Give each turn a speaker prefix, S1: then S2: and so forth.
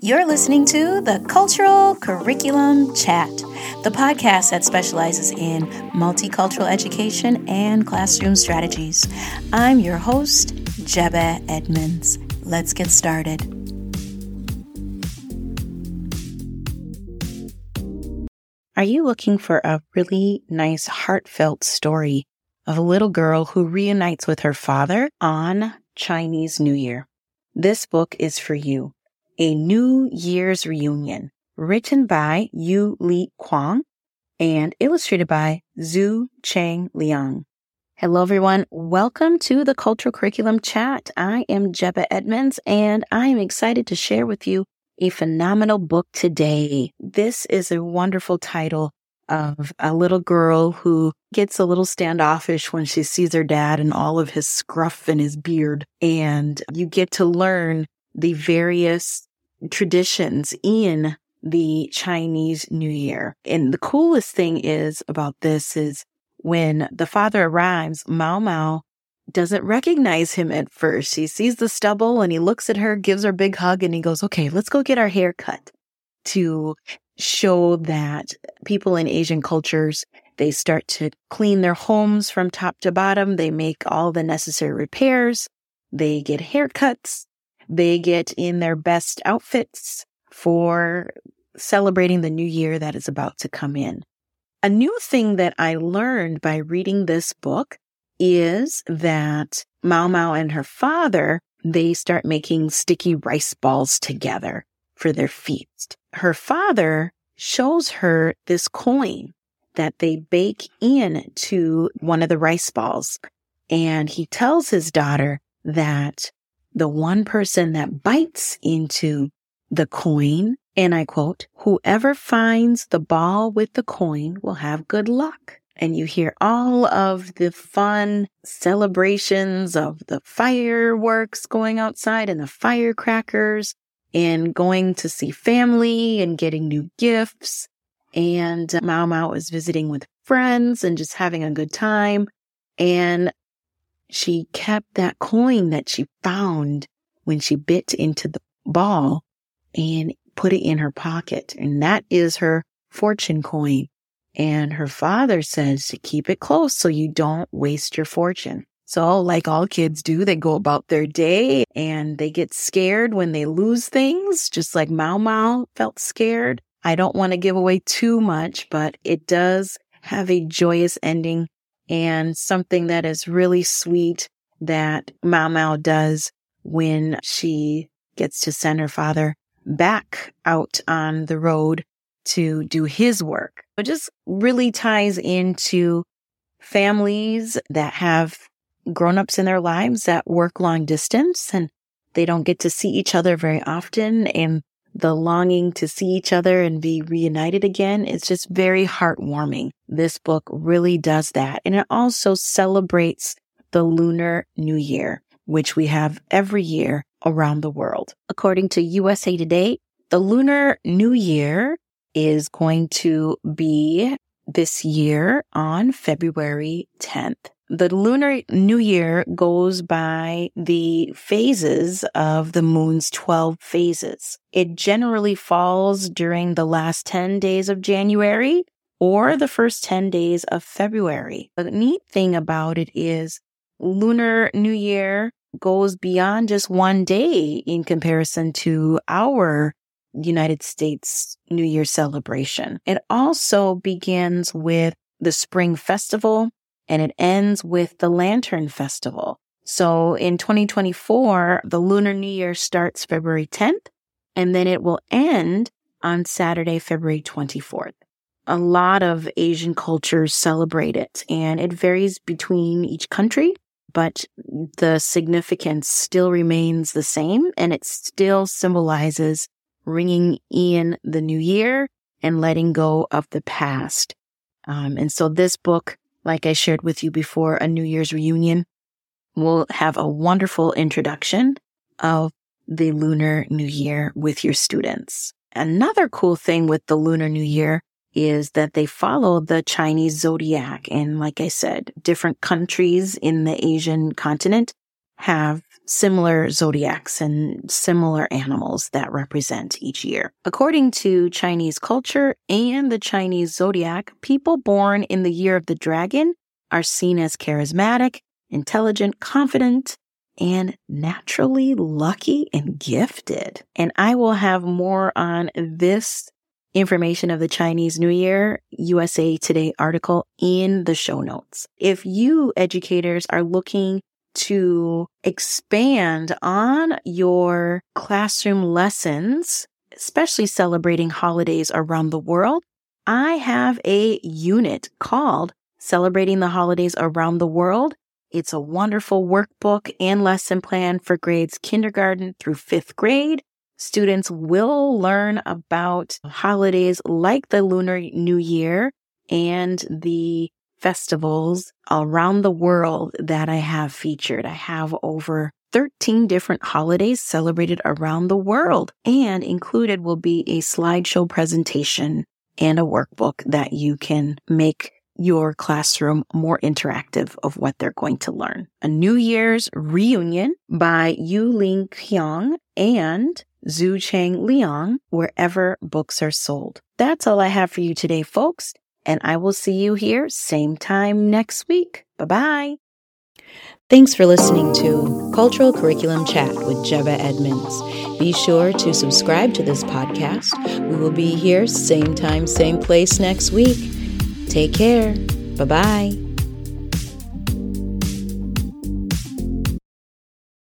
S1: You're listening to the Cultural Curriculum Chat, the podcast that specializes in multicultural education and classroom strategies. I'm your host, Jebeh Edmonds. Let's get started. Are you looking for a really nice, heartfelt story of a little girl who reunites with her father on Chinese New Year? This book is for you. A New Year's Reunion, written by Yu Li Kuang and illustrated by Zhu Cheng Liang. Hello, everyone. Welcome to the Cultural Curriculum Chat. I am Jebeh Edmonds, and I am excited to share with you a phenomenal book today. This is a wonderful title of a little girl who gets a little standoffish when she sees her dad and all of his scruff and his beard. And you get to learn the various traditions in the Chinese New Year. And the coolest thing is about this is when the father arrives, Mao Mao doesn't recognize him at first. He sees the stubble and he looks at her, gives her a big hug, and he goes, okay, let's go get our hair cut to show that people in Asian cultures, they start to clean their homes from top to bottom. They make all the necessary repairs. They get haircuts. They get in their best outfits for celebrating the new year that is about to come in. A new thing that I learned by reading this book is that Mao Mao and her father, they start making sticky rice balls together for their feast. Her father shows her this coin that they bake into one of the rice balls. And he tells his daughter that the one person that bites into the coin, and I quote, whoever finds the ball with the coin will have good luck. And you hear all of the fun celebrations of the fireworks going outside and the firecrackers and going to see family and getting new gifts. And Mao Mao is visiting with friends and just having a good time. And she kept that coin that she found when she bit into the ball and put it in her pocket. And that is her fortune coin. And her father says to keep it close so you don't waste your fortune. So like all kids do, they go about their day and they get scared when they lose things, just like Mao Mao felt scared. I don't want to give away too much, but it does have a joyous ending and something that is really sweet that Mao Mao does when she gets to send her father back out on the road to do his work. It just really ties into families that have grown-ups in their lives that work long distance and they don't get to see each other very often and the longing to see each other and be reunited again. It's just very heartwarming. This book really does that. And it also celebrates the Lunar New Year, which we have every year around the world. According to USA Today, the Lunar New Year is going to be this year on February 10th. The Lunar New Year goes by the phases of the moon's 12 phases. It generally falls during the last 10 days of January or the first 10 days of February. The neat thing about it is Lunar New Year goes beyond just one day in comparison to our United States New Year celebration. It also begins with the Spring Festival and it ends with the Lantern Festival. So in 2024, the Lunar New Year starts February 10th and then it will end on Saturday, February 24th. A lot of Asian cultures celebrate it and it varies between each country, but the significance still remains the same and it still symbolizes ringing in the new year and letting go of the past. Um, and so this book like I shared with you before, a New Year's reunion. We'll have a wonderful introduction of the Lunar New Year with your students. Another cool thing with the Lunar New Year is that they follow the Chinese zodiac. And like I said, different countries in the Asian continent have similar zodiacs and similar animals that represent each year. According to Chinese culture and the Chinese zodiac, people born in the year of the dragon are seen as charismatic, intelligent, confident, and naturally lucky and gifted. And I will have more on this information of the Chinese New Year USA Today article in the show notes. If you educators are looking to expand on your classroom lessons, especially celebrating holidays around the world, I have a unit called Celebrating the Holidays Around the World. It's a wonderful workbook and lesson plan for grades kindergarten through fifth grade. Students will learn about holidays like the Lunar New Year and the festivals around the world that I have featured. I have over 13 different holidays celebrated around the world and included will be a slideshow presentation and a workbook that you can make your classroom more interactive of what they're going to learn. A New Year's reunion by Yu Ling Hyung and Zhu Chang Liang wherever books are sold. That's all I have for you today, folks and I will see you here same time next week. Bye bye. Thanks for listening to Cultural Curriculum Chat with Jebeh Edmonds. Be sure to subscribe to this podcast. We will be here same time, same place next week. Take care. Bye bye.